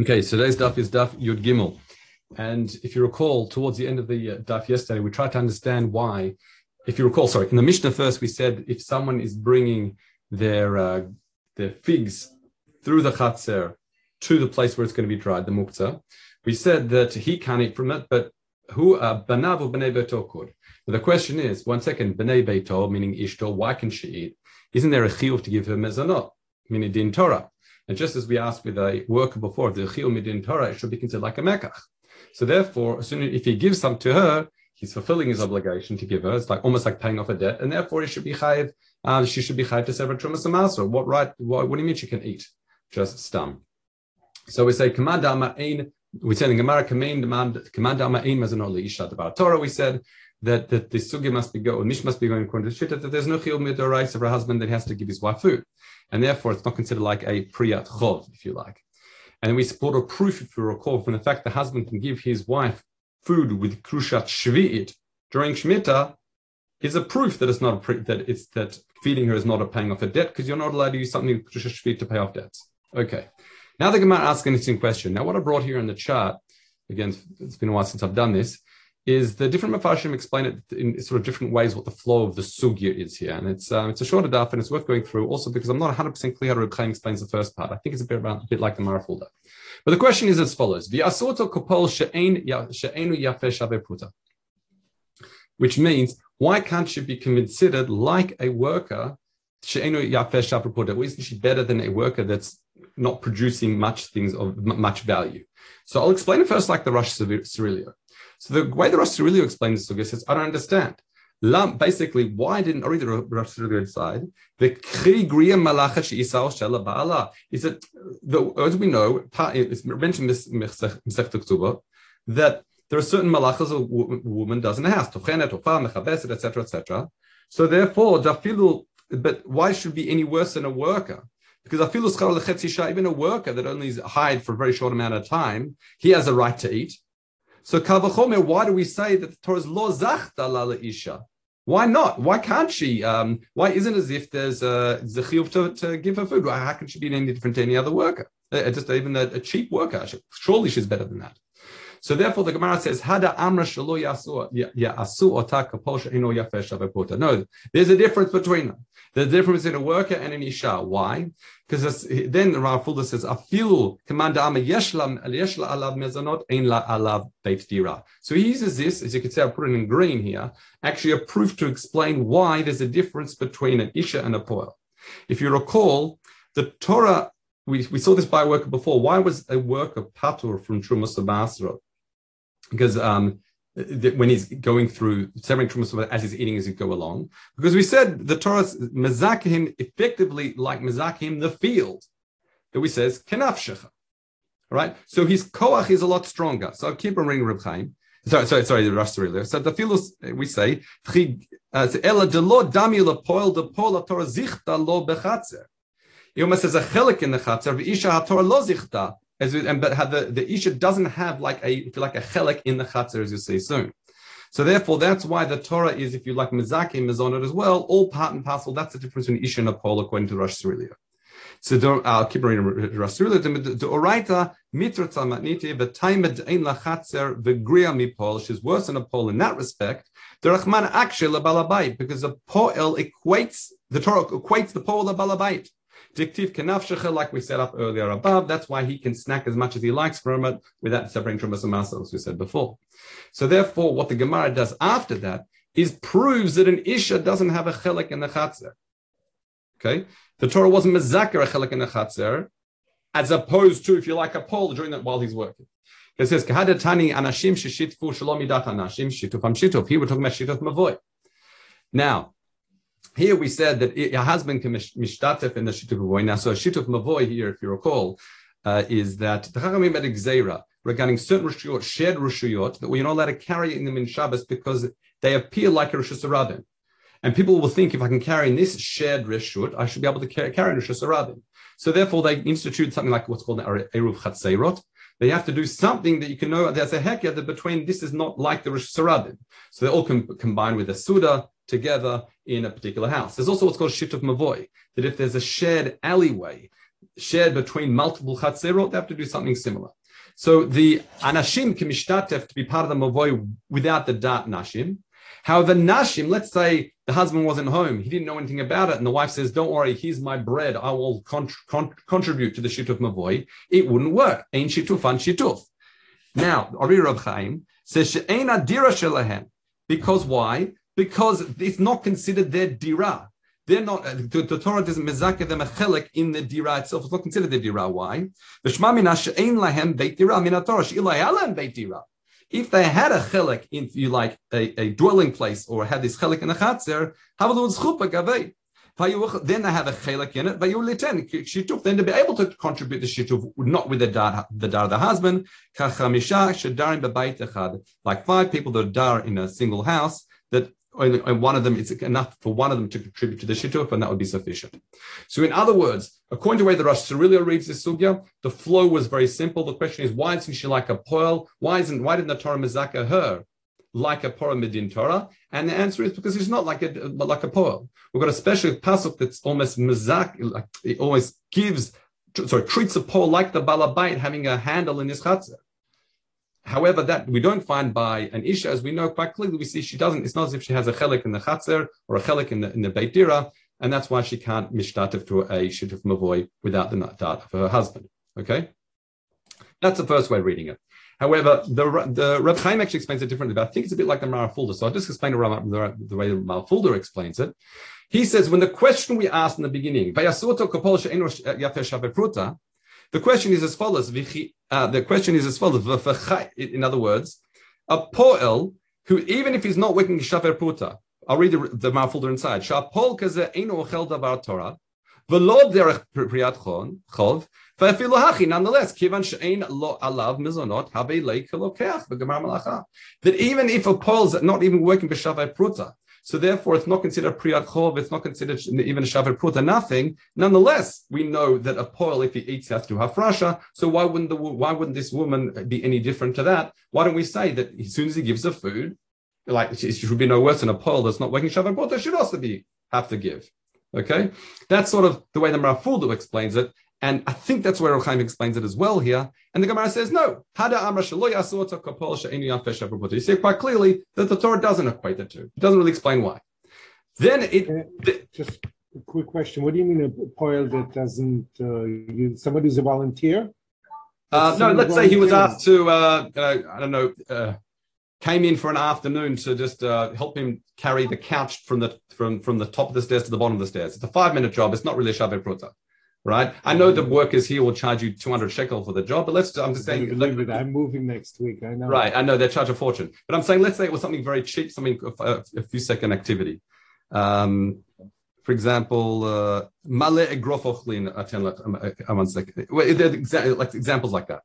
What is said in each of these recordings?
Okay, so today's daf is daf Yud Gimel. And if you recall, towards the end of the uh, daf yesterday, we tried to understand why. If you recall, sorry, in the Mishnah first, we said if someone is bringing their uh, their figs through the chatzer to the place where it's going to be dried, the muktzah, we said that he can't eat from it, but who uh, banav or bnei beito could. But the question is, one second, bnei beito, meaning ishto, why can she eat? Isn't there a chiyuv to give her mezanot, meaning din Torah? And just as we asked with a worker before, the chiyuv midin Torah, it should be considered like a mekach. So therefore, as soon as if he gives some to her, he's fulfilling his obligation to give her. It's like almost like paying off a debt, and therefore he should be chayiv. Uh, she should be chayiv to sever trumas and What right? What, what, do you mean she can eat? Just stum. So we say command ein. We say in Gemara command command ein mazanol isha about Torah. We said that, that the sugi must be going, mish must be going according to the shita, that there's no chiyuv midorais of her husband that has to give his wife food. And therefore, it's not considered like a priyat chov, if you like. And we support a proof, if you recall, from the fact the husband can give his wife food with krushat shvi'it during Shemitah is a proof that it's not a pre, that it's that feeding her is not a paying off a debt because you're not allowed to use something with shvi'it to pay off debts. Okay. Now the Gemara asks an interesting question. Now what I brought here in the chart, again, it's been a while since I've done this, is the different mafashim explain it in sort of different ways what the flow of the sugya is here, and it's um, it's a shorter daf and it's worth going through. Also because I'm not 100 percent clear how Reb Chaim explains the first part. I think it's a bit around, a bit like the Marafulda. But the question is as follows: V'asoto kopol she'enu yafeh puta, which means why can't she be considered like a worker? She'enu yafeh puta. Isn't she better than a worker that's not producing much things of much value? So I'll explain it first like the Rosh Sirilio. So the way the Rosh Sirilio explains the Sugya says, I don't understand. Lam, basically, why didn't I read the Rosh Sirilio side? The krigriya malacha she'isao shela ba'ala. Is it, the, as we know, it's mentioned in this Masech that there are certain malachas a woman does in the house, tochenet, tofa, mechabeset, etc., etc. So therefore, dafilu, but why should be any worse than a worker? Because afilu schar lechetzi even a worker that only is hired for a very short amount of time, he has a right to eat. So Kavachomer, why do we say that the Torah is lo zachta la isha? Why not? Why can't she? Um, why isn't it as if there's a zechiyuv to, to give her food? How can she be any different to any other worker? Uh, just even a, a cheap worker. Surely she's better than that. So therefore, the Gemara says, "Hada amra shalo yasu yasu ota kaposha ino yafesh No, there's a difference between them. There's a difference in a worker and an isha. Why? Because then the Rav Fulda says, "Afilu command ama yeshla yeshla alav mezanot ein la alav beit dira." So he uses this, as you can see, I put it in green here, actually a proof to explain why there's a difference between an isha and a poel. If you recall, the Torah we, we saw this by a worker before. Why was a worker patur from Trumas Basra? Because um, when he's going through severing trumas as he's eating as he go along, because we said the Torah him effectively like him the field that we says kenaf kenafshecha, right? So his koach is a lot stronger. So I'll keep on reading Reb Chaim. Sorry, sorry, sorry, the rest earlier. So the filos we say ela de lo dami le poil de poil Torah zichta lo bechatzer. He almost says a chelik in the chatzer. V'isha Torah lo zichta. As we, and but the, the Isha doesn't have like a if you like a chelik in the chatzar, as you see soon. So therefore, that's why the Torah is, if you like, mizaki mizonot as well, all part and parcel. That's the difference between Isha and a pole according to Rosh Sirilio. So uh, keep reading Rosh Sirilio. The oraita mitrata matniti v'taimed ein lachatzer v'gria mipol. She's worse than a pole in that respect. The Rahman actually balabait because the poel equates the Torah equates the pole the balabait. Diktiv like we set up earlier above, that's why he can snack as much as he likes from it without separating from and as we said before. So therefore, what the Gemara does after that is proves that an Isha doesn't have a chelik in the chatzer. Okay? The Torah wasn't mezakir a chelik in the chatzer, as opposed to, if you like, a pole during that while he's working. It says, Kahadatani anashim shishitfu shalom anashim shitufam shituf. Here we're talking about shituf mavoy. Now, here we said that your husband can mishtatef in the shituf mavoy. Now, so a shituf mavoy here, if you recall, uh, is that the Chachamim had gzeira regarding certain rishuyot, shared rishuyot, that we're not allowed to carry in them in Shabbos because they appear like a rishus. And people will think if I can carry in this shared rishut, I should be able to carry, carry in rishus. So therefore, they institute something like what's called an eruv chatzeirot. They have to do something that you can know. There's a hecker that between this is not like the rishus. So they all com- combine with a suda together in a particular house. There's also what's called shit of mavoy, that if there's a shared alleyway, shared between multiple chatzerot, they have to do something similar. So the anashim kimishtatef to be part of the mavoy without the dat nashim. However, nashim, let's say the husband wasn't home, he didn't know anything about it, and the wife says, "Don't worry, here's my bread. I will con- con- contribute to the shituf mavoy." It wouldn't work. Ain shituf an shituf. Now, Ari Rab Chaim says she'ena dira shelahem. Because why? Because it's not considered their dira. They're not. Uh, the, the Torah doesn't mezakeh them a chelik in the dira itself. It's not considered the dira. Why? If they had a chelik, if you like a, a dwelling place, or had this chelik in a chatzer. Then they have a chelik in it. Then to be able to contribute the shituf, not with the dar, the dar of the husband. Like five people that are dar in a single house, that and one of them, is enough for one of them to contribute to the shituf, and that would be sufficient. So, in other words, according to the way the Rosh Sirilio reads this sugya, the flow was very simple. The question is, why isn't she like a pearl? Why isn't why didn't the Torah mezaka her like a Porah Medin Torah? And the answer is because she's not like a like a pearl. We've got a special pasuk that's almost mezak, like it always gives, sorry, treats a pearl like the balabait having a handle in his chatzah. However, that we don't find by an isha, as we know quite clearly, we see she doesn't. It's not as if she has a chelik in the chatzer or a chelik in the in the beit dira, and that's why she can't mishtatif to a shituf mavoy without the dot of her husband. Okay, that's the first way of reading it. However, the the Reb Chaim actually explains it differently, but I think it's a bit like the Marafulda. So I'll just explain the, the way the Marafulda explains it. He says when the question we asked in the beginning, the question is as follows. Uh, the question is as follows. In other words, a poel who, even if he's not working shafer puta, I'll read the, the mouthful inside. Shapol kaze eino ochel davar Torah, v'lo derech priyat chov, v'afilu hachi. Nonetheless, kivan she'ein lo alav mizonot habe leik lokeach v'gemar malacha. That even if a Paul's not even working b'shavai pruta, so therefore, it's not considered priyat chov. It's not considered even shavar pruta, nothing. Nonetheless, we know that a poil, if he eats, has to have frasha. So why wouldn't the why wouldn't this woman be any different to that? Why don't we say that as soon as he gives the food, like she should be no worse than a poil that's not working shavar pruta should also be have to give. Okay, that's sort of the way the Marafulda explains it. And I think that's where Reb Chaim explains it as well here. And the Gemara says, no. Hada Amra You see quite clearly that the Torah doesn't equate the two. It doesn't really explain why. Then it. Uh, just a quick question. What do you mean a poil that doesn't, uh, you, somebody's a volunteer? Uh, no, let's say he was asked to, uh, uh, I don't know, uh, came in for an afternoon to just uh, help him carry the couch from the from from the top of the stairs to the bottom of the stairs. It's a five minute job. It's not really a pruta right? I know the workers here will charge you 200 shekel for the job, but let's, I'm just saying. Look, I'm moving next week. I know. Right. I know they charge a fortune, but I'm saying, let's say it was something very cheap, something, a, a few second activity. Um, for example, uh, male egrofochlin, uh, one second, like examples like that.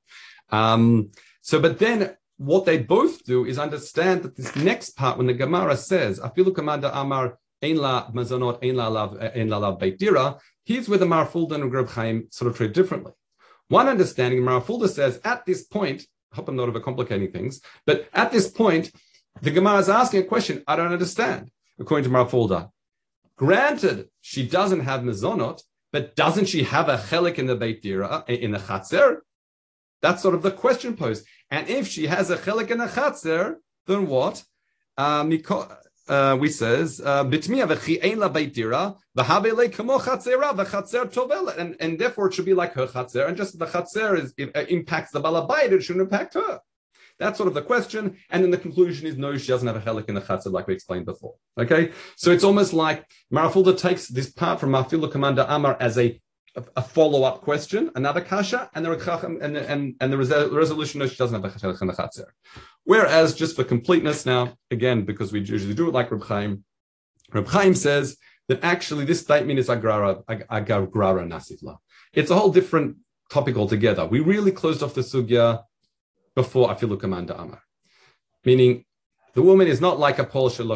Um, so, but then what they both do is understand that this next part, when the Gemara says, afilu kamada amar ein la mazonot, ein la lav, ein la lav beit dira, Here's where the Marafulda and Reb Chaim sort of treat differently. One understanding, Marafulda says, at this point, I hope I'm not overcomplicating things, but at this point, the Gemara is asking a question I don't understand, according to Marafulda. Granted, she doesn't have mezonot, but doesn't she have a chelik in the Beit Dira, in the Chatzer? That's sort of the question posed. And if she has a chelik in the Chatzer, then what? Um, uh, we says uh, and and therefore it should be like her chatzer, and just the chatzer is it, uh, impacts the balabait, it shouldn't impact her. That's sort of the question, and then the conclusion is no, she doesn't have a helik in the chatzer like we explained before. Okay, so it's almost like Marafulda takes this part from Marfila Commander Amar as a a follow-up question, another kasha, and the and and and the resolution is she doesn't have a chatzer. Whereas, just for completeness, now again because we usually do it like Reb Chaim, Reb Chaim says that actually this statement is agrara agrara nasifla. It's a whole different topic altogether. We really closed off the sugya before afilu kamanda amar, meaning the woman is not like a Pol shelo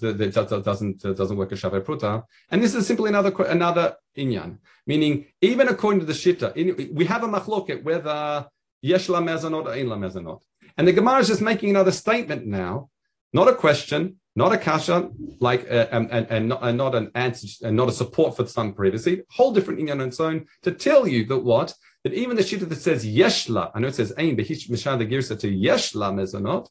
that doesn't doesn't work a shavei pruta, and this is simply another another inyan. Meaning, even according to the shita, we have a machloket whether yesh la mezanot or in la mezanot, and the Gemara is just making another statement now not a question, not a kasha, like uh, and, and, and, not, and not an answer and not a support for some privacy. Whole different inyan on its own to tell you that what that even the shita that says yeshla, I know it says ain, but mishad the girsa to yeshla mezonot.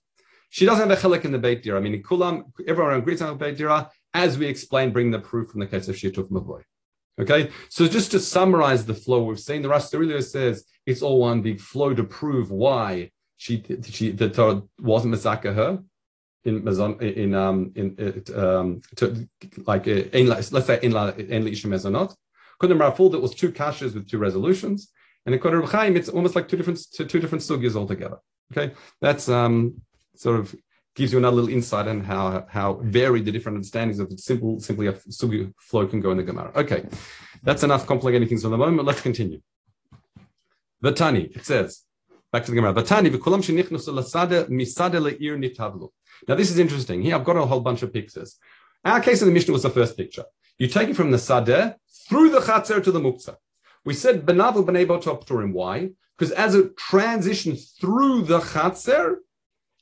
She doesn't have a chelik in the Beit Dira. I mean, kulam, everyone agrees on the Beit Dira, as we explained, bring the proof from the case of Shituf Mavoy. Okay, so just to summarize the flow, we've seen the Rosh Sirilio says it's all one big flow to prove why she, she the Torah wasn't Masaka her in Mazon in um in um to, like uh, in let's say in in Isha Mezonot. Kudim Raful that was two kashas with two resolutions, and in Kudim Chaim it's almost like two different two different sugyas altogether. Okay, that's um sort of gives you another little insight on how how varied the different understandings of the simple simply a sugi flow can go in the Gemara. Okay, that's enough complicating things for the moment. Let's continue. Vatani, it says back to the Gemara. Vatani v'kulam shenichnu lasada misada le'ir nitavlu. Now, this is interesting. Here, I've got a whole bunch of pictures. Our case in the Mishnah was the first picture. You take it from the Sadeh through the Chatzer to the Muktzah. We said Benavu B'nei Pturim. Why? Because as it transitioned through the Chatzer,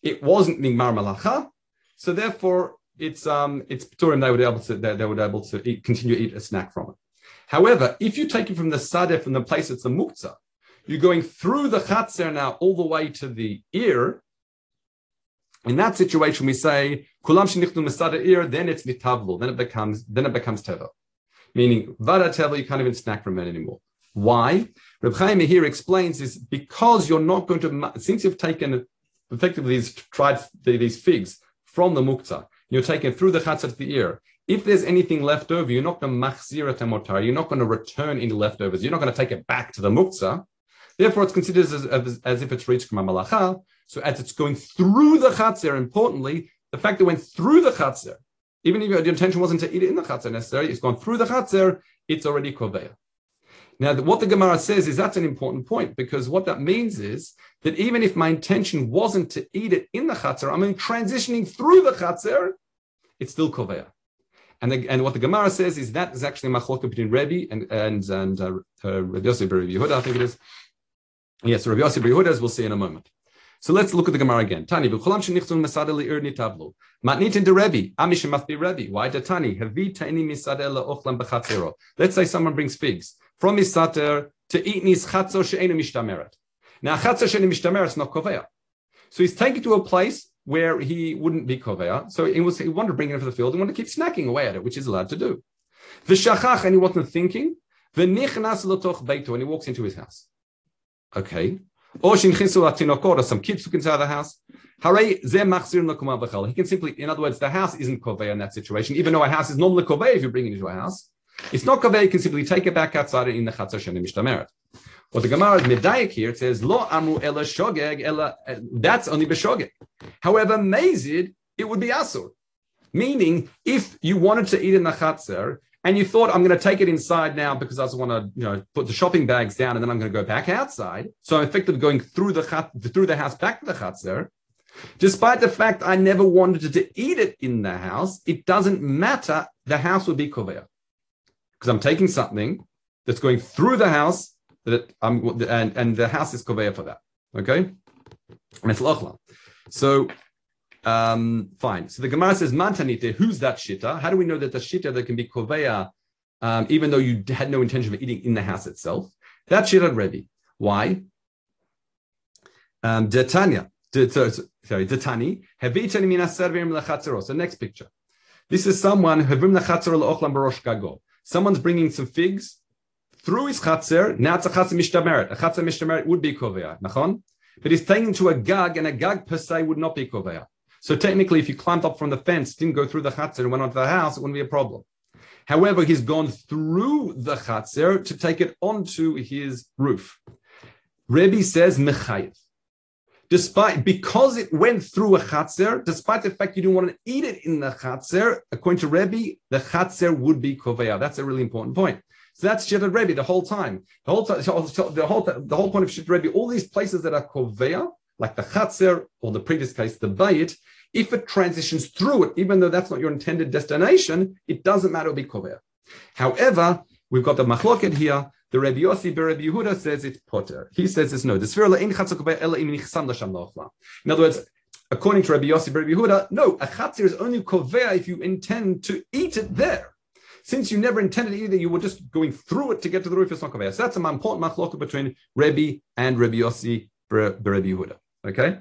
it wasn't Nigmar Malacha. So therefore, it's um it's Pturim they would able to they, they would able to eat, continue to eat a snack from it. However, if you take it from the Sadeh, from the place it's a Muktzah, you're going through the Chatzer now all the way to the ear, in that situation, we say kulam shenichnu mesada ir, then it's nitavlo. then it becomes then it becomes teva, meaning vada teva you can't even snack from it anymore. Why? Reb Chaim here explains is because you're not going to since you've taken effectively these tried these figs from the mukta, you're taking through the chatzah to the ear. If there's anything left over, you're not going to machzir motar. You're not going to return any leftovers. You're not going to take it back to the muktzah. Therefore, it's considered as, as, as if it's reached from Malacha. So as it's going through the Chatzir, importantly, the fact that it went through the Chatzir, even if your intention wasn't to eat it in the Chatzir necessarily, it's gone through the Chatzir, it's already Koveya. Now, what the Gemara says is that's an important point because what that means is that even if my intention wasn't to eat it in the Chatzir, I'm transitioning through the Chatzir, it's still Koveya. And, and what the Gemara says is that is actually machlokah between Rebbe and and and uh, uh, Rabbi Yosef Rabbi Yehuda, I think it is, Yes, Rabbi Yossi Yehuda, as we'll see in a moment. So let's look at the Gemara again. Tani, v'cholam shenichtzun masada li'ir nitavlu. Matnitin de Rebbe, amish must Rebbe. Why the Tani? Havi ta'ini misada la'ochlam b'chatzero. Let's say someone brings figs from misater to eat nis chatzo she'ena mishtameret. Now, chatzo she'ena mishtameret is not kovea. So he's taken to a place where he wouldn't be kovea. So he, was, he wanted to bring it into the field. He wanted to keep snacking away at it, which is allowed to do. V'shachach, and he wasn't thinking. V'nichnas lotoch beito, and he walks into his house. Okay. Or or some kids took inside the house. He can simply, in other words, the house isn't kovei in that situation, even though a house is normally kovei if you bring it into a house. It's not kovei, you can simply take it back outside in the chatzah shenim mishtameret. What the Gemara is medayik here, it says, Lo amru ela shogeg, ela, that's only beshogeg. However, mazid, it would be asur. Meaning, if you wanted to eat in the chatzar, and you thought I'm going to take it inside now because I just want to, you know, put the shopping bags down and then I'm going to go back outside. So I'm effectively going through the through the house back to the chatzar. Despite the fact I never wanted to eat it in the house, it doesn't matter. The house will be kover because I'm taking something that's going through the house that I'm and, and the house is kover for that. Okay, so um, fine. So the Gemara says, Mantanite, who's that shita? How do we know that the shita that can be koveya, um, even though you had no intention of eating in the house itself? That shita Rebbe. Why? Um, Detanya, sorry, Detani, Hevitani mina servim lechatzeros. The next picture. This is someone, Hevim lechatzer le'ochlam barosh gago. Someone's bringing some figs through his chatzer. Now it's a chatzer mishtameret. A chatzer mishtameret would be koveya, nachon? But he's taking to a gag, and a gag per se would not be koveya. So technically, if you climbed up from the fence, didn't go through the chatzir and went onto the house, it wouldn't be a problem. However, he's gone through the chatzir to take it onto his roof. Rebbe says mechayev. Despite because it went through a chatzir, despite the fact you didn't want to eat it in the chatzir, according to Rebbe, the chatzir would be koveya. That's a really important point. So that's Shittat Rebbe the whole time. The whole, time, the whole, the whole point of Shittat Rebbe, all these places that are koveya, like the chatzir or the previous case, the bayit, if it transitions through it, even though that's not your intended destination, it doesn't matter, it'll be kover. However, we've got the machloket here. The Rabbi Yossi Rabbi Yehuda says it's potter. He says it's no. In other words, according to Rabbi Yossi Rabbi Yehuda, no, a chatzir is only kovea if you intend to eat it there. Since you never intended either, you were just going through it to get to the roof. It's not kovea. So that's an important machloka between Rabbi and Rabbi Yossi Rabbi Yehuda. Okay.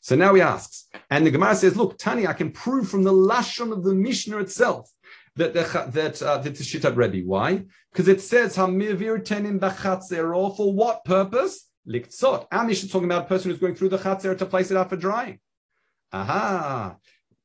So now he asks, and the Gemara says, "Look, Tani, I can prove from the lashon of the Mishnah itself that that uh, that the Shittat Rebbe. Why? Because it says Hamivir tenim b'chatzero. For what purpose? Liktzot. Mishnah is talking about a person who's going through the chatzer to place it out for drying. Aha.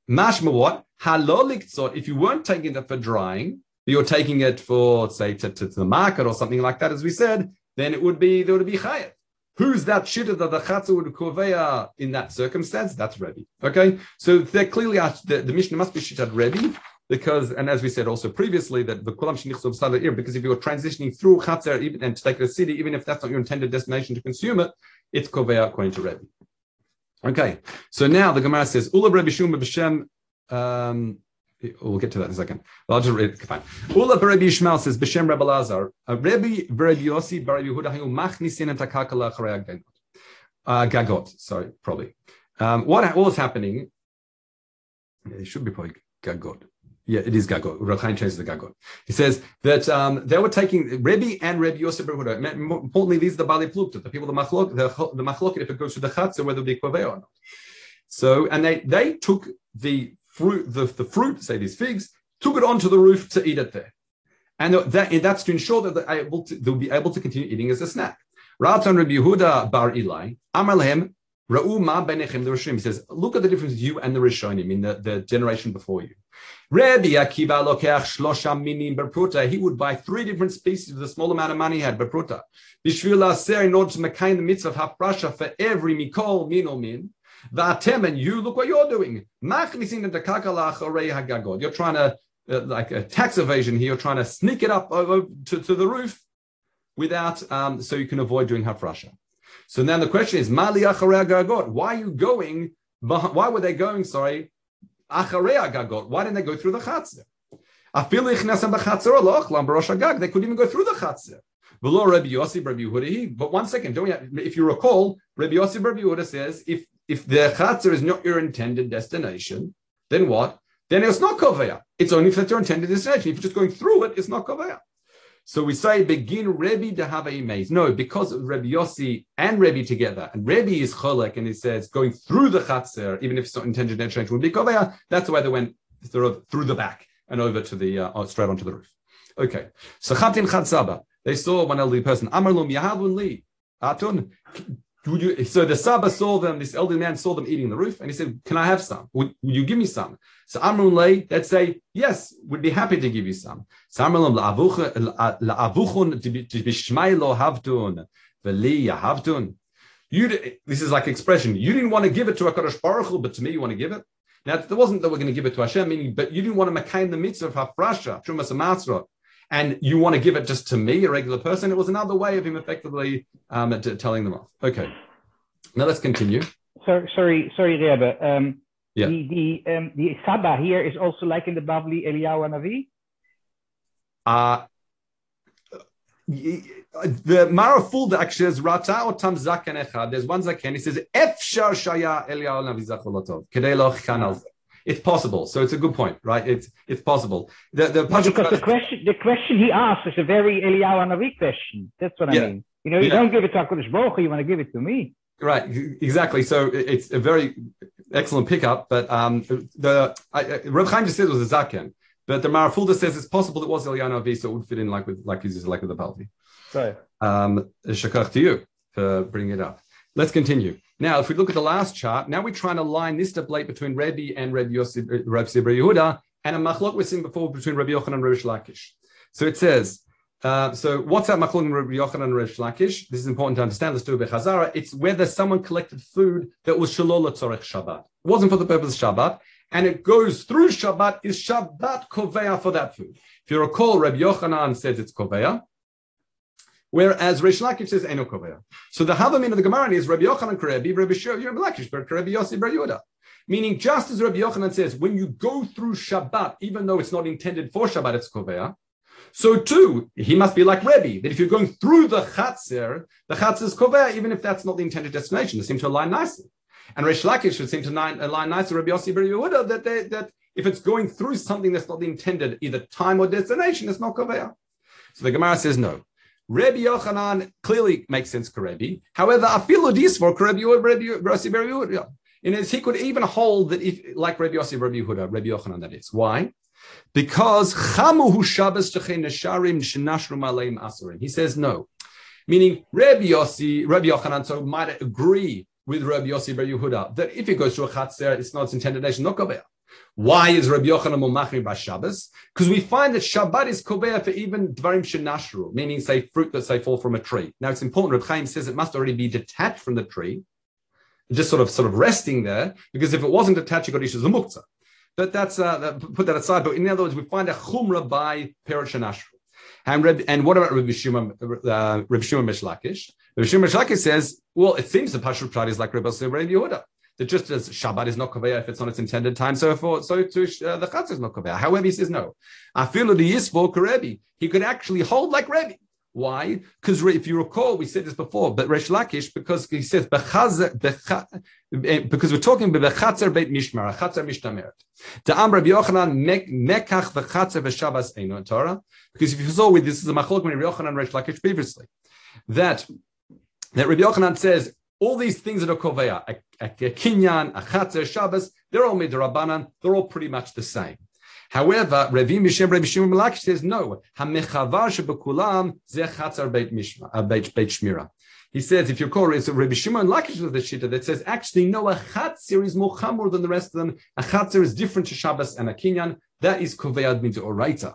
Mashma what? Halol liktzot. If you weren't taking it for drying, you're taking it for say to, to, to, the market or something like that, as we said, then it would be there would be chayat. Who's that shitta that the chatzah would koveya in that circumstance? That's Rebbe. Okay, so they clearly are, the, the Mishnah must be shittat Rebbe because, and as we said also previously, that the kulam shenichsov salir, because if you're transitioning through chatzer even and to take a city, even if that's not your intended destination to consume it, it's koveya according to Rebbe. Okay, so now the Gemara says, Ula Rebbe Shuma b'shem. Um, we'll get to that in a second. I'll just read. Fine. Ula Rebbe Yishmael says, B'shem Rebbe Lazar, uh, Rebbe Rebbe Yossi Bar Yehuda Hayu Machnisin and Takakala Gagot. Uh, Gagot, sorry, probably. Um, what, what was happening? It should be probably Gagot. Yeah, it is Gagot. Reb Chaim changes the Gagot. He says that um, they were taking Rebbe and Rebbe Yosef Behuda. Importantly, these are the Bali Plukta, the people, the Machlok, the, the Machlok, if it goes to the Chatzah, whether it be Kvaveh or not. So, and they, they took the fruit, the, the fruit, say these figs, took it onto the roof to eat it there. And that, that's to ensure that they're able to, they'll be able to continue eating as a snack. Ratan Rabbi Yehuda Bar Eli, Amar Lehem, Ra'u ma benechem, the Rishonim. He says, look at the difference you and the Rishonim in the, the generation before you. Rabbi Akiva lokeach shlosha minim berpruta. He would buy three different species with a small amount of money he had berpruta. Bishvil aser in order to make the mitzvah of hafrasha for every mikol min or min. V'atem and you look what you're doing. Machnisin hagagod. You're trying to uh, like a tax evasion here. You're trying to sneak it up over to, to the roof without um, so you can avoid doing hafrasha. So now the question is, why are you going, why were they going, sorry, Acharei Gagot? Why didn't they go through the Chatzir? They couldn't even go through the Chatzir. But one second, don't we if you recall, Rabbi Yossi Rabbi Yehuda says, if, if the Chatzir is not your intended destination, then what? Then it's not Koveya. It's only if that's your intended destination. If you're just going through it, it's not Koveya. So we say begin Rebbe a maze. No, because Rebbe Yossi and Rebbe together, and Rebbe is cholek, and he says going through the chatzir, even if it's not intended to change, would be koveya. That's why they went sort of through the back and over to the uh, straight onto the roof. Okay, so chatin chatzaba. They saw one elderly person. Amarlum yahavun li atun. You, so the Saba saw them, this elderly man saw them eating the roof, and he said, Can I have some? Would, would you give me some? So Amrun Lay, they'd say, Yes, we'd be happy to give you some. So Amrun la'avuchun havtun. You, this is like expression. You didn't want to give it to HaKadosh Baruch Hu, but to me you want to give it. Now, it wasn't that we're going to give it to Hashem, meaning, but you didn't want to make the mitzvah of Hafrasha, Trumas Masra, and you want to give it just to me, a regular person. It was another way of him effectively um, telling them off. Okay. Now let's continue. Sorry, sorry, sorry, Rebbe. Um, yeah. The the um, the Saba here is also like in the Bavli Eliyahu Navi. Uh the Maraful actually says Rata or Tam Zaken Echad. There's one Zaken. He says Efshar Shaya Eliyahu Navi Zacholotov. Kedei lo it's possible. So it's a good point, right? It's it's possible. The the no, because the question the question he asked is a very Eliyahu Navi question. That's what I yeah. mean. You know, you yeah. don't give it to Hakadosh Baruch you want to give it to me. Right, exactly. So it's a very excellent pickup. But um, the I, Reb Chaim just said it was a zaken, but the Marafulda says it's possible it was Eliyahu Navi, so it would fit in like with like he's like with the Balti. Right. Um, shakach to you for bringing it up. Let's continue. Now, if we look at the last chart, now we're trying to line this debate between Rebbe and Rebbe Yosef, Rebbe Yehuda, and a machlok we've seen before between Rebbe Yochanan and Rebbe Shlakish. So it says, uh, so what's that machlok in Rebbe Yochanan and Rebbe Shlakish? This is important to understand. Let's do a Chazara. It's whether someone collected food that was shalol tzorech Shabbat. It wasn't for the purpose of Shabbat, and it goes through Shabbat. Is Shabbat koveya for that food? If you recall, Rebbe Yochanan says it's koveya. Whereas Reish Lakish says Eno Koveya. So the Havamin of the Gemara is Rabbi Yochanan Karebi, Rabbi Shir, Lakish, Rabbi Yossi, Rabbi Yehuda. Meaning, just as Rabbi Yochanan says, when you go through Shabbat, even though it's not intended for Shabbat, it's Koveya. So too, he must be like Rebbe, that if you're going through the Chatzir, the Chatzir is Koveya, even if that's not the intended destination. They seem to align nicely. And Resh Lakish would seem to align nicely Rabbi Yossi Bar Yehuda that, they, that if it's going through something that's not intended either time or destination, it's not Koveya. So the Gemara says no. Rabbi Yochanan clearly makes sense Rabbi. However, Afilu Disfor Rabbi Yossi Bar Yehuda. In his, he could even hold that if, like Rabbi Yossi Rabbi Yehuda, Rabbi Yochanan, that is. Why? Because Chamu Shabbos Nesharim Shenashrum Aleim Asarim. He says no. Meaning Rabbi Yossi, Rabbi Yochanan, so might agree with Rabbi Yossi Bar Yehuda that if it goes to a chatzer, it's not its intended nation, not koveya. Why is Rabbi Yochanan Mumachri by Shabbos? Because we find that Shabbat is koveya for even dvarim shenashru, meaning say fruit that say fall from a tree. Now it's important. Reb Chaim says it must already be detached from the tree, just sort of sort of resting there, because if it wasn't detached, you got issues of muktzah. But that's uh, that, put that aside. But in other words, we find a chumrah by perot shenashru. And, Reb, and what about Rabbi Shimon, uh, Rabbi Shimon Mishlakish? Rabbi Shimon Mishlakish says, well, it seems the Pashut Prat is like Rabbi Rabbi Yehuda. That just as Shabbat is not koveya if it's on its intended time, so for so to uh, the Chatzar is not koveya. However, he says no. I feel that he is for Rebbe. He could actually hold like Rebbe. Why? Because if you recall, we said this before, but Resh Lakish, because he says eh, because we're talking about bechatzer beit mishmar, chatzer mishtameret. The Am Rabbi Yochanan mekach v'chatzer v'shabbos eino Torah. Because if you saw with this is a machlok when Yochanan Resh Lakish previously, that that Rabbi Yochanan says all these things that are koveya, a, a, a kinyan, a chatzer, Shabbos, they're all midrabanan, they're all pretty much the same. However, Revi Mishem Revi Shimon says no. Hamechavar shebekulam beit mishma uh, beit shmira. He says, if you call it, so Rabbi Shimon Lakish with the shita that says, actually, no, a chatzir is more chamor than the rest of them. A chatzir is different to Shabbos and a kinyan. That is koveyad into oraita.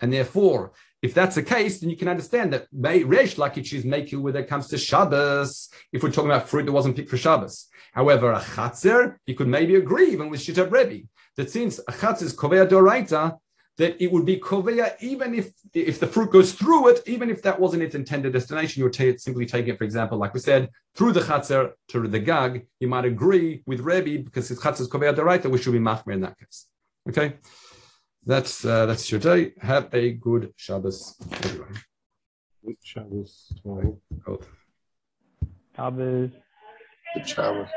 And therefore, if that's the case, then you can understand that Reish Lakish is making when it comes to Shabbos, if we're talking about fruit that wasn't picked for Shabbos. However, a chatzir, he could maybe agree even with Shita Rebbe that since achatz is koveya doraita, that it would be koveya even if if the fruit goes through it, even if that wasn't its intended destination, you would t- simply take it, for example, like we said, through the chatzer to the gag. You might agree with Rebbe because his chatzer is koveya doraita, we should be machmer in that case. Okay, that's uh, that's your day. Have a good Shabbos, everyone. Good Shabbos. Shabbos. Good Shabbos.